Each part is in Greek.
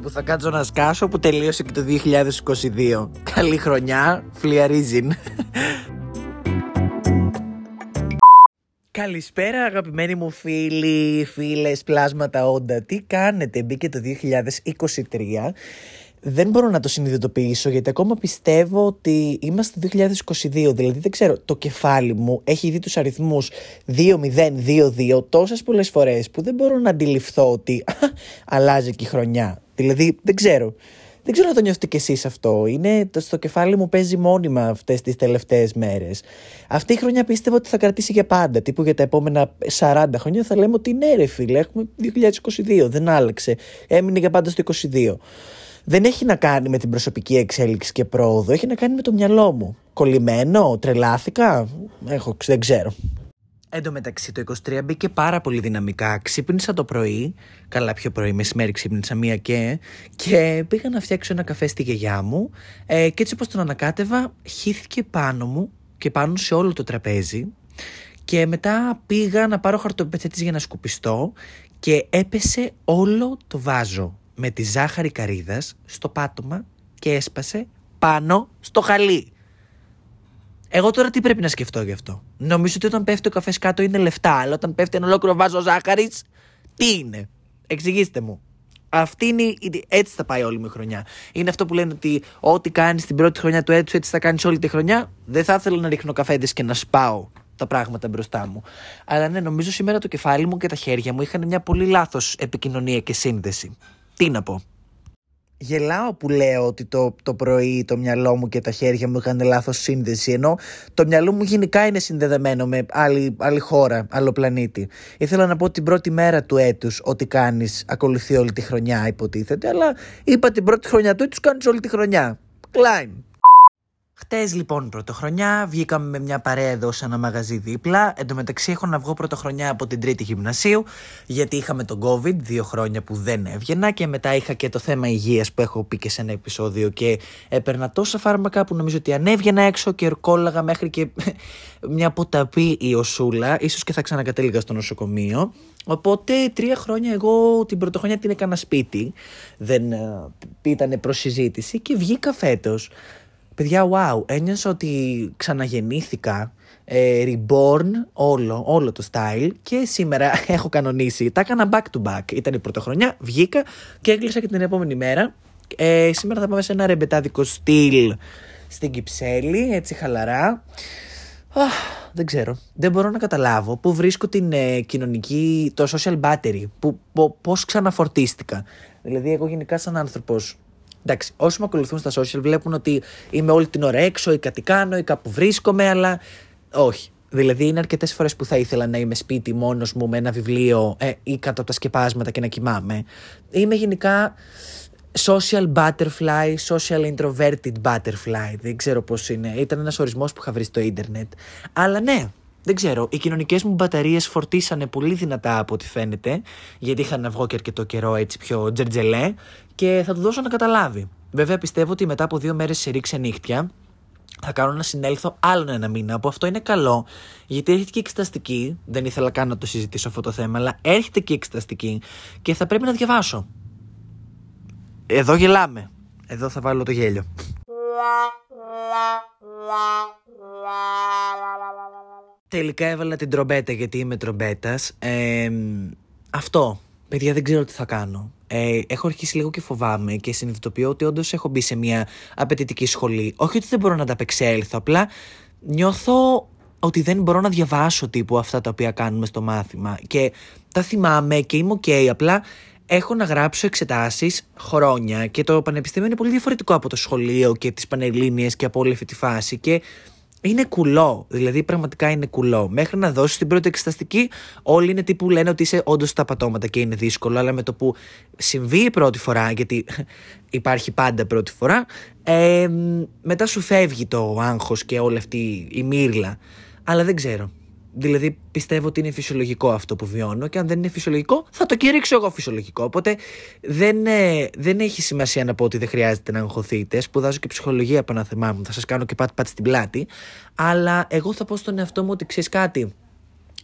που θα κάτσω να σκάσω που τελείωσε και το 2022. Καλή χρονιά, φλιαρίζιν. Καλησπέρα αγαπημένοι μου φίλοι, φίλες, πλάσματα όντα. Τι κάνετε, μπήκε το 2023 δεν μπορώ να το συνειδητοποιήσω γιατί ακόμα πιστεύω ότι είμαστε το 2022. Δηλαδή δεν ξέρω, το κεφάλι μου έχει δει τους αριθμούς 2-0-2-2 τόσες πολλές φορές που δεν μπορώ να αντιληφθώ ότι αλλάζει και η χρονιά. Δηλαδή δεν ξέρω. Δεν ξέρω να το νιώθετε κι εσείς αυτό. Είναι, το, στο κεφάλι μου παίζει μόνιμα αυτές τις τελευταίες μέρες. Αυτή η χρονιά πίστευα ότι θα κρατήσει για πάντα. Τύπου για τα επόμενα 40 χρόνια θα λέμε ότι ναι, ρε φίλε, έχουμε 2022. Δεν άλλαξε. Έμεινε για πάντα στο 2022 δεν έχει να κάνει με την προσωπική εξέλιξη και πρόοδο, έχει να κάνει με το μυαλό μου. Κολλημένο, τρελάθηκα, έχω, δεν ξέρω. Εν τω μεταξύ το 23 μπήκε πάρα πολύ δυναμικά. Ξύπνησα το πρωί, καλά πιο πρωί, μεσημέρι ξύπνησα μία και, και πήγα να φτιάξω ένα καφέ στη γιαγιά μου ε, και έτσι όπως τον ανακάτευα χύθηκε πάνω μου και πάνω σε όλο το τραπέζι και μετά πήγα να πάρω χαρτοπετσέτης για να σκουπιστώ και έπεσε όλο το βάζο με τη ζάχαρη καρύδας στο πάτωμα και έσπασε πάνω στο χαλί. Εγώ τώρα τι πρέπει να σκεφτώ γι' αυτό; Νομίζω ότι όταν πέφτει ο καφές κάτω είναι λεφτά, αλλά όταν πέφτει ένα ολόκληρο βάζο ζάχαρης, τι είναι; Εξηγήστε μου. Αυτή είναι, έτσι θα πάει όλη μου η χρονιά. Είναι αυτό που λένε ότι ό,τι κάνεις την πρώτη χρονιά του έτους, έτσι θα κάνεις όλη τη χρονιά. Δεν θα ήθελα να ρίχνω καφέδε και να σπάω τα πράγματα μπροστά μου. Αλλά ναι, νομίζω σήμερα το κεφάλι μου και τα χέρια μου είχαν μια πολύ λάθος επικοινωνία και σύνδεση. Τι να πω. Γελάω που λέω ότι το, το πρωί το μυαλό μου και τα χέρια μου είχαν λάθος σύνδεση ενώ το μυαλό μου γενικά είναι συνδεδεμένο με άλλη, άλλη χώρα, άλλο πλανήτη. Ήθελα να πω την πρώτη μέρα του έτους ότι κάνεις ακολουθεί όλη τη χρονιά υποτίθεται αλλά είπα την πρώτη χρονιά του έτους κάνεις όλη τη χρονιά. Κλάιν. Χτες λοιπόν πρωτοχρονιά, βγήκαμε με μια παρέα εδώ σε ένα μαγαζί δίπλα. Εν τω μεταξύ έχω να βγω πρωτοχρονιά από την τρίτη γυμνασίου, γιατί είχαμε τον COVID, δύο χρόνια που δεν έβγαινα και μετά είχα και το θέμα υγείας που έχω πει και σε ένα επεισόδιο και έπαιρνα τόσα φάρμακα που νομίζω ότι αν έβγαινα έξω και ορκόλαγα μέχρι και μια ποταπή η οσούλα, ίσως και θα ξανακατέληγα στο νοσοκομείο. Οπότε τρία χρόνια εγώ την πρωτοχρονιά την έκανα σπίτι, δεν uh, ήταν προσυζήτηση και βγήκα φέτος παιδιά, wow, ένιωσα ότι ξαναγεννήθηκα, ε, reborn, όλο, όλο το style και σήμερα έχω κανονίσει. Τα έκανα back to back. Ήταν η πρωτοχρονιά, βγήκα και έκλεισα και την επόμενη μέρα. Ε, σήμερα θα πάμε σε ένα ρεμπετάδικο στυλ στην Κυψέλη, έτσι χαλαρά. δεν ξέρω. Δεν μπορώ να καταλάβω πού βρίσκω την ε, κοινωνική, το social battery, που, πώς ξαναφορτίστηκα. Δηλαδή εγώ γενικά σαν άνθρωπος Εντάξει, όσοι με ακολουθούν στα social βλέπουν ότι είμαι όλη την ώρα έξω ή κάτι κάνω ή κάπου βρίσκομαι, αλλά όχι. Δηλαδή, είναι αρκετές φορές που θα ήθελα να είμαι σπίτι μόνος μου με ένα βιβλίο ε, ή κάτω από τα σκεπάσματα και να κοιμάμαι. Είμαι γενικά social butterfly, social introverted butterfly. Δεν ξέρω πώς είναι. Ήταν ένας ορισμός που είχα βρει στο ίντερνετ. Αλλά ναι, δεν ξέρω. Οι κοινωνικέ μου μπαταρίε φορτίσανε πολύ δυνατά από ό,τι φαίνεται. Γιατί είχα να βγω και αρκετό καιρό έτσι πιο τζερτζελέ και θα του δώσω να καταλάβει. Βέβαια πιστεύω ότι μετά από δύο μέρες σε ρίξε νύχτια θα κάνω να συνέλθω άλλον ένα μήνα που αυτό είναι καλό γιατί έρχεται και εξεταστική δεν ήθελα καν να το συζητήσω αυτό το θέμα αλλά έρχεται και εξεταστική και θα πρέπει να διαβάσω εδώ γελάμε εδώ θα βάλω το γέλιο Τελικά έβαλα την τρομπέτα γιατί είμαι τρομπέτας ε, Αυτό Παιδιά δεν ξέρω τι θα κάνω ε, έχω αρχίσει λίγο και φοβάμαι και συνειδητοποιώ ότι όντως έχω μπει σε μια απαιτητική σχολή. Όχι ότι δεν μπορώ να τα απεξέλθω, απλά νιώθω ότι δεν μπορώ να διαβάσω τύπου αυτά τα οποία κάνουμε στο μάθημα. Και τα θυμάμαι και είμαι ok, απλά έχω να γράψω εξετάσεις χρόνια και το πανεπιστήμιο είναι πολύ διαφορετικό από το σχολείο και τις πανελλήνιες και από όλη αυτή τη φάση και είναι κουλό. Δηλαδή, πραγματικά είναι κουλό. Μέχρι να δώσεις την πρώτη εξεταστική, όλοι είναι τύπου λένε ότι είσαι όντως τα πατώματα και είναι δύσκολο. Αλλά με το που συμβεί η πρώτη φορά, γιατί υπάρχει πάντα πρώτη φορά, ε, μετά σου φεύγει το άγχος και όλη αυτή η μύρλα. Αλλά δεν ξέρω. Δηλαδή πιστεύω ότι είναι φυσιολογικό αυτό που βιώνω και αν δεν είναι φυσιολογικό θα το κηρύξω εγώ φυσιολογικό. Οπότε δεν, ε, δεν έχει σημασία να πω ότι δεν χρειάζεται να αγχωθείτε. Σπουδάζω και ψυχολογία από ένα θεμά μου, θα σας κάνω και πάτη πάτη στην πλάτη. Αλλά εγώ θα πω στον εαυτό μου ότι ξέρεις κάτι.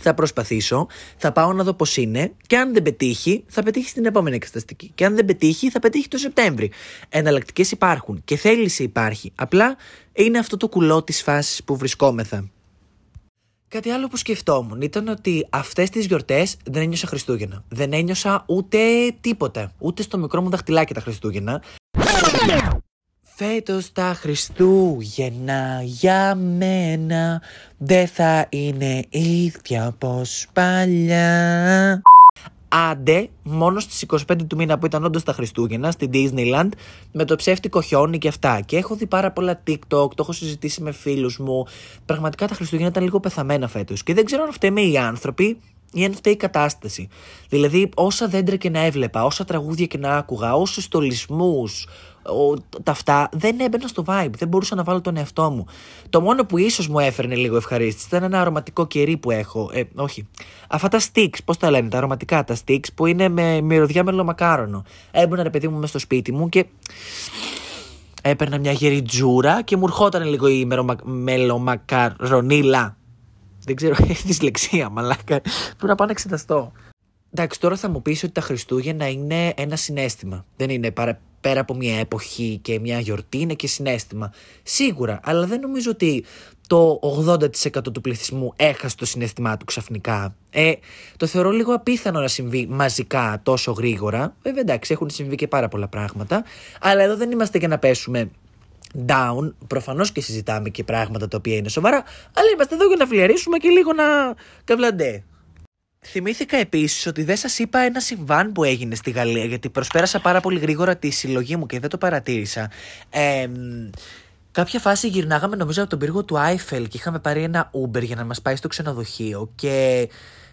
θα προσπαθήσω, θα πάω να δω πώς είναι και αν δεν πετύχει, θα πετύχει στην επόμενη εξεταστική. Και αν δεν πετύχει, θα πετύχει το Σεπτέμβρη. Εναλλακτικές υπάρχουν και θέληση υπάρχει. Απλά είναι αυτό το κουλό της φάσης που βρισκόμεθα. Κάτι άλλο που σκεφτόμουν ήταν ότι αυτές τις γιορτές δεν ένιωσα Χριστούγεννα. Δεν ένιωσα ούτε τίποτα. Ούτε στο μικρό μου δαχτυλάκι τα Χριστούγεννα. Φέτος τα Χριστούγεννα για μένα δεν θα είναι ίδια όπως παλιά. Άντε, μόνο στις 25 του μήνα που ήταν όντως τα Χριστούγεννα στη Disneyland με το ψεύτικο χιόνι και αυτά. Και έχω δει πάρα πολλά TikTok, το έχω συζητήσει με φίλους μου. Πραγματικά τα Χριστούγεννα ήταν λίγο πεθαμένα φέτος. Και δεν ξέρω αν φταίμε οι άνθρωποι ή αν φταίει η κατάσταση. Δηλαδή, όσα δέντρα και να έβλεπα, όσα τραγούδια και να άκουγα, όσους στολισμού, τα αυτά δεν έμπαινα στο vibe. Δεν μπορούσα να βάλω τον εαυτό μου. Το μόνο που ίσως μου έφερνε λίγο ευχαρίστηση ήταν ένα αρωματικό κερί που έχω. Ε, όχι. Αυτά τα sticks, πώς τα λένε, τα αρωματικά τα sticks που είναι με μυρωδιά μελομακάρονο. Έμπαινα ρε παιδί μου μέσα στο σπίτι μου και έπαιρνα μια γεριτζούρα και μου ερχόταν λίγο η μελομακαρονίλα. Δεν ξέρω, έχει δυσλεξία, μαλάκα. Πρέπει να πάω να εξεταστώ. Εντάξει, τώρα θα μου πεις ότι τα Χριστούγεννα είναι ένα συνέστημα. Δεν είναι παρα, πέρα από μια εποχή και μια γιορτή, είναι και συνέστημα. Σίγουρα, αλλά δεν νομίζω ότι το 80% του πληθυσμού έχασε το συνέστημά του ξαφνικά. Ε, το θεωρώ λίγο απίθανο να συμβεί μαζικά τόσο γρήγορα. Βέβαια, εντάξει, έχουν συμβεί και πάρα πολλά πράγματα. Αλλά εδώ δεν είμαστε για να πέσουμε down. Προφανώς και συζητάμε και πράγματα τα οποία είναι σοβαρά. Αλλά είμαστε εδώ για να φιλιαρίσουμε και λίγο να καβλαντέ. Θυμήθηκα επίσης ότι δεν σας είπα ένα συμβάν που έγινε στη Γαλλία, γιατί προσπέρασα πάρα πολύ γρήγορα τη συλλογή μου και δεν το παρατήρησα. Ε, κάποια φάση γυρνάγαμε νομίζω από τον πύργο του Άιφελ και είχαμε πάρει ένα Uber για να μας πάει στο ξενοδοχείο. Και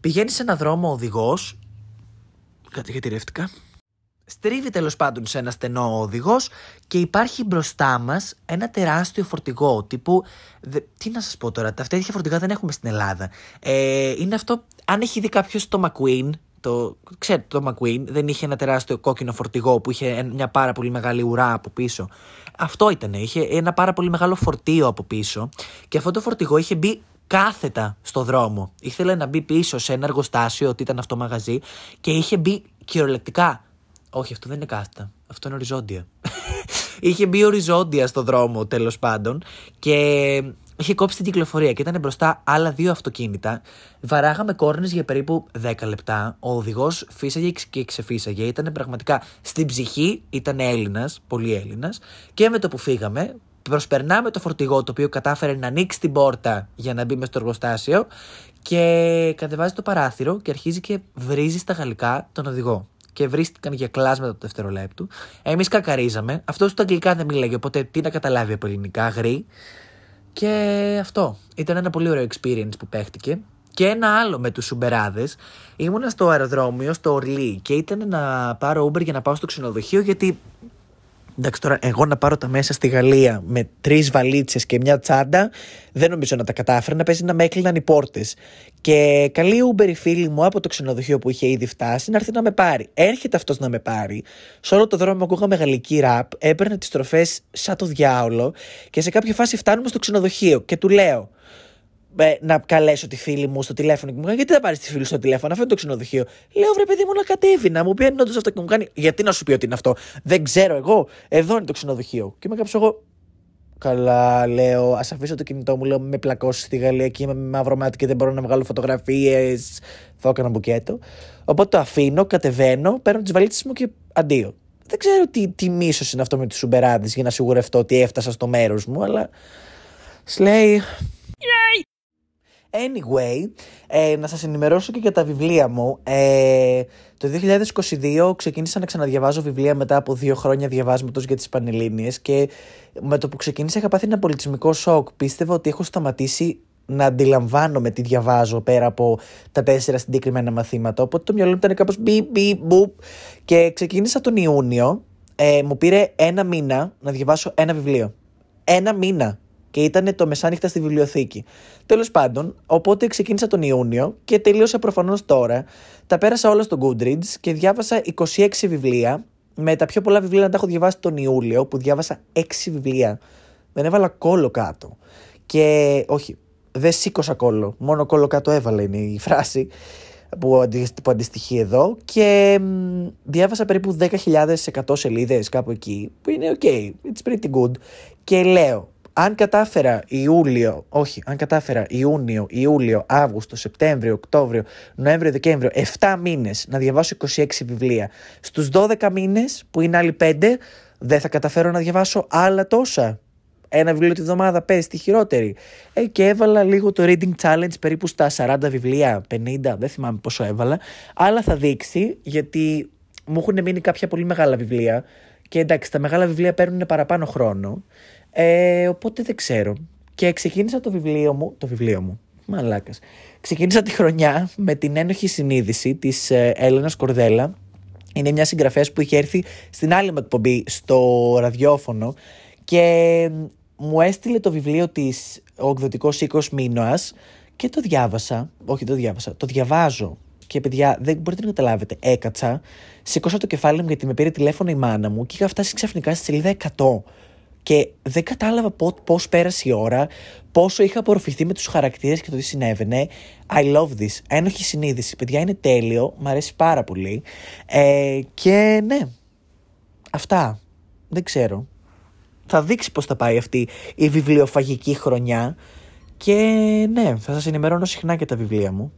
πηγαίνει σε ένα δρόμο ο οδηγός. Κάτι γιατί στρίβει τέλος πάντων σε ένα στενό οδηγός και υπάρχει μπροστά μας ένα τεράστιο φορτηγό. Τύπου. τι να σας πω τώρα, τα τέτοια φορτηγά δεν έχουμε στην Ελλάδα. Ε, είναι αυτό. Αν έχει δει κάποιος το McQueen, το, ξέρετε το McQueen, δεν είχε ένα τεράστιο κόκκινο φορτηγό που είχε μια πάρα πολύ μεγάλη ουρά από πίσω. Αυτό ήταν. Είχε ένα πάρα πολύ μεγάλο φορτίο από πίσω. Και αυτό το φορτηγό είχε μπει κάθετα στο δρόμο. Ήθελε να μπει πίσω σε ένα εργοστάσιο, ότι ήταν αυτό μαγαζί, και είχε μπει κυριολεκτικά όχι, αυτό δεν είναι κάθετα. Αυτό είναι οριζόντια. είχε μπει οριζόντια στο δρόμο τέλος πάντων και είχε κόψει την κυκλοφορία και ήταν μπροστά άλλα δύο αυτοκίνητα. Βαράγαμε κόρνες για περίπου 10 λεπτά. Ο οδηγός φύσαγε και ξεφύσαγε. Ήταν πραγματικά στην ψυχή, ήταν Έλληνας, πολύ Έλληνας. Και με το που φύγαμε, προσπερνάμε το φορτηγό το οποίο κατάφερε να ανοίξει την πόρτα για να μπει μες στο εργοστάσιο και κατεβάζει το παράθυρο και αρχίζει και βρίζει στα γαλλικά τον οδηγό και βρίστηκαν για κλάσματα του δευτερολέπτου. Εμείς κακαρίζαμε. Αυτός στα αγγλικά δεν μίλαγε, οπότε τι να καταλάβει από ελληνικά, γρή. Και αυτό. Ήταν ένα πολύ ωραίο experience που παίχτηκε. Και ένα άλλο με τους Σουμπεράδε. Ήμουνα στο αεροδρόμιο, στο Ορλί, και ήταν να πάρω Uber για να πάω στο ξενοδοχείο, γιατί Εντάξει, τώρα εγώ να πάρω τα μέσα στη Γαλλία με τρεις βαλίτσες και μια τσάντα, δεν νομίζω να τα κατάφερα. Να παίζει να με έκλειναν οι πόρτες. Και καλή Uber η φίλη μου από το ξενοδοχείο που είχε ήδη φτάσει να έρθει να με πάρει. Έρχεται αυτός να με πάρει. Σε όλο το δρόμο ακούγαμε γαλλική ραπ, έπαιρνε τις στροφέ σαν το διάολο και σε κάποια φάση φτάνουμε στο ξενοδοχείο και του λέω ε, να καλέσω τη φίλη μου στο τηλέφωνο και μου κάνει Γιατί δεν πάρεις τη φίλη στο τηλέφωνο, αυτό είναι το ξενοδοχείο. Λέω βρε παιδί μου να κατέβει, να μου πει όντως αυτό και μου κάνει. Γιατί να σου πει ότι είναι αυτό. Δεν ξέρω εγώ. Εδώ είναι το ξενοδοχείο. Και με κάψω εγώ. Καλά, λέω, ας αφήσω το κινητό μου, λέω, με πλακώσει στη Γαλλία και είμαι με μαύρο μάτι και δεν μπορώ να βγάλω φωτογραφίες. Θα έκανα μπουκέτο. Οπότε το αφήνω, κατεβαίνω, παίρνω τις βαλίτσες μου και αντίο. Δεν ξέρω τι, τι μίσος είναι αυτό με τους Σουμπεράδε για να σιγουρευτώ ότι έφτασα στο μέρος μου, αλλά. Σλέι. Anyway, ε, να σας ενημερώσω και για τα βιβλία μου. Ε, το 2022 ξεκίνησα να ξαναδιαβάζω βιβλία μετά από δύο χρόνια διαβάσματος για τις Πανελλήνιες και με το που ξεκίνησα είχα πάθει ένα πολιτισμικό σοκ. Πίστευα ότι έχω σταματήσει να αντιλαμβάνομαι τι διαβάζω πέρα από τα τέσσερα συγκεκριμένα μαθήματα. Οπότε το μυαλό μου ήταν κάπως μπι, μπι, μπουπ. Και ξεκίνησα τον Ιούνιο. Ε, μου πήρε ένα μήνα να διαβάσω ένα βιβλίο. Ένα μήνα και ήταν το μεσάνυχτα στη βιβλιοθήκη. Τέλος πάντων, οπότε ξεκίνησα τον Ιούνιο και τελείωσα προφανώς τώρα. Τα πέρασα όλα στο Goodreads και διάβασα 26 βιβλία. Με τα πιο πολλά βιβλία να τα έχω διαβάσει τον Ιούλιο, που διάβασα 6 βιβλία. Δεν έβαλα κόλλο κάτω. Και όχι, δεν σήκωσα κόλλο. Μόνο κόλλο κάτω έβαλα είναι η φράση που, που αντιστοιχεί εδώ. Και διάβασα περίπου 10.100 σελίδες κάπου εκεί, που είναι ok, it's pretty good. Και λέω, αν κατάφερα Ιούλιο, όχι, αν κατάφερα Ιούνιο, Ιούλιο, Αύγουστο, Σεπτέμβριο, Οκτώβριο, Νοέμβριο, Δεκέμβριο, 7 μήνες να διαβάσω 26 βιβλία. Στους 12 μήνες, που είναι άλλοι 5, δεν θα καταφέρω να διαβάσω άλλα τόσα ένα βιβλίο τη βδομάδα, πες τη χειρότερη. Ε, και έβαλα λίγο το reading challenge περίπου στα 40 βιβλία, 50, δεν θυμάμαι πόσο έβαλα. Αλλά θα δείξει γιατί μου έχουν μείνει κάποια πολύ μεγάλα βιβλία. Και εντάξει, τα μεγάλα βιβλία παίρνουν παραπάνω χρόνο. Ε, οπότε δεν ξέρω. Και ξεκίνησα το βιβλίο μου. Το βιβλίο μου. Μαλάκας. Ξεκίνησα τη χρονιά με την ένοχη συνείδηση της ε, Έλενας Κορδέλα. Είναι μια συγγραφέας που είχε έρθει στην άλλη μου εκπομπή στο ραδιόφωνο και μου έστειλε το βιβλίο της «Ο εκδοτικός οίκος Μίνωας» και το διάβασα, όχι το διάβασα, το διαβάζω. Και παιδιά, δεν μπορείτε να καταλάβετε. Έκατσα, σήκωσα το κεφάλι μου γιατί με πήρε τηλέφωνο η μάνα μου και είχα φτάσει ξαφνικά στη σελίδα 100. Και δεν κατάλαβα πώς πέρασε η ώρα, πόσο είχα απορροφηθεί με τους χαρακτήρες και το τι συνέβαινε. I love this. Ένοχη συνείδηση. Παιδιά είναι τέλειο. Μ' αρέσει πάρα πολύ. Ε, και ναι. Αυτά. Δεν ξέρω θα δείξει πώς θα πάει αυτή η βιβλιοφαγική χρονιά και ναι, θα σας ενημερώνω συχνά και τα βιβλία μου.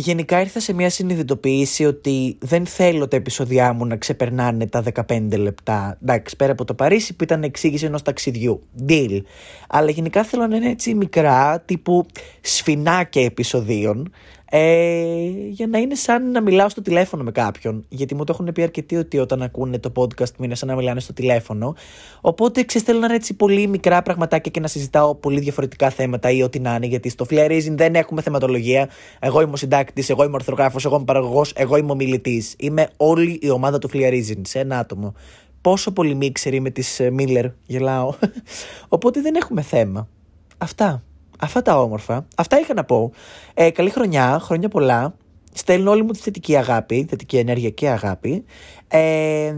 Γενικά ήρθα σε μια συνειδητοποίηση ότι δεν θέλω τα επεισόδια μου να ξεπερνάνε τα 15 λεπτά. Εντάξει, πέρα από το Παρίσι που ήταν εξήγηση ενός ταξιδιού. Deal. Αλλά γενικά θέλω να είναι έτσι μικρά, τύπου σφινάκια επεισοδίων ε, για να είναι σαν να μιλάω στο τηλέφωνο με κάποιον. Γιατί μου το έχουν πει αρκετοί ότι όταν ακούνε το podcast μου είναι σαν να μιλάνε στο τηλέφωνο. Οπότε ξέρεις, θέλω να είναι έτσι πολύ μικρά πραγματάκια και να συζητάω πολύ διαφορετικά θέματα ή ό,τι να είναι. Γιατί στο Flarizing δεν έχουμε θεματολογία. Εγώ είμαι ο συντάκτης, εγώ είμαι ο ορθογράφος, εγώ είμαι παραγωγός, εγώ είμαι ο μιλητή. Είμαι όλη η ομάδα του Flarizing σε ένα άτομο. Πόσο πολύ μίξερη με τι Μίλλερ γελάω. Οπότε δεν έχουμε θέμα. Αυτά. Αυτά τα όμορφα. Αυτά είχα να πω. Ε, καλή χρονιά, χρόνια πολλά. Στέλνω όλη μου τη θετική αγάπη, θετική ενέργεια και αγάπη. Ε,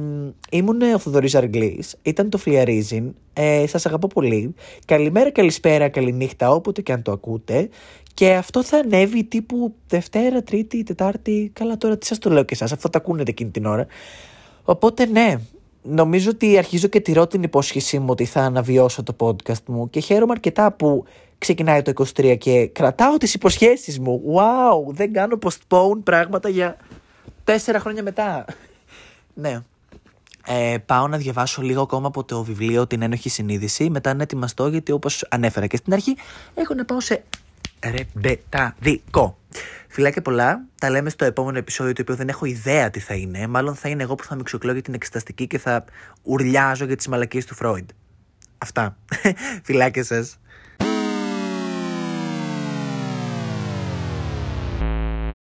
ήμουν ο Θοδωρής Αργλής, ήταν το Φλιαρίζιν, ε, σας αγαπώ πολύ. Καλημέρα, καλησπέρα, καληνύχτα, όποτε και αν το ακούτε. Και αυτό θα ανέβει τύπου Δευτέρα, Τρίτη, Τετάρτη, καλά τώρα τι σας το λέω και εσάς, αυτό το ακούνετε εκείνη την ώρα. Οπότε ναι, νομίζω ότι αρχίζω και τηρώ την υπόσχεσή μου ότι θα αναβιώσω το podcast μου και χαίρομαι αρκετά που ξεκινάει το 23 και κρατάω τις υποσχέσεις μου. Wow, δεν κάνω postpone πράγματα για τέσσερα χρόνια μετά. ναι. Ε, πάω να διαβάσω λίγο ακόμα από το βιβλίο Την Ένοχη Συνείδηση. Μετά να ετοιμαστώ γιατί όπως ανέφερα και στην αρχή έχω να πάω σε ρεμπεταδικό. Φιλάκια πολλά. Τα λέμε στο επόμενο επεισόδιο το οποίο δεν έχω ιδέα τι θα είναι. Μάλλον θα είναι εγώ που θα με ξοκλώ για την εξεταστική και θα ουρλιάζω για τις μαλακίες του Φρόιντ. Αυτά. Φιλάκια σας.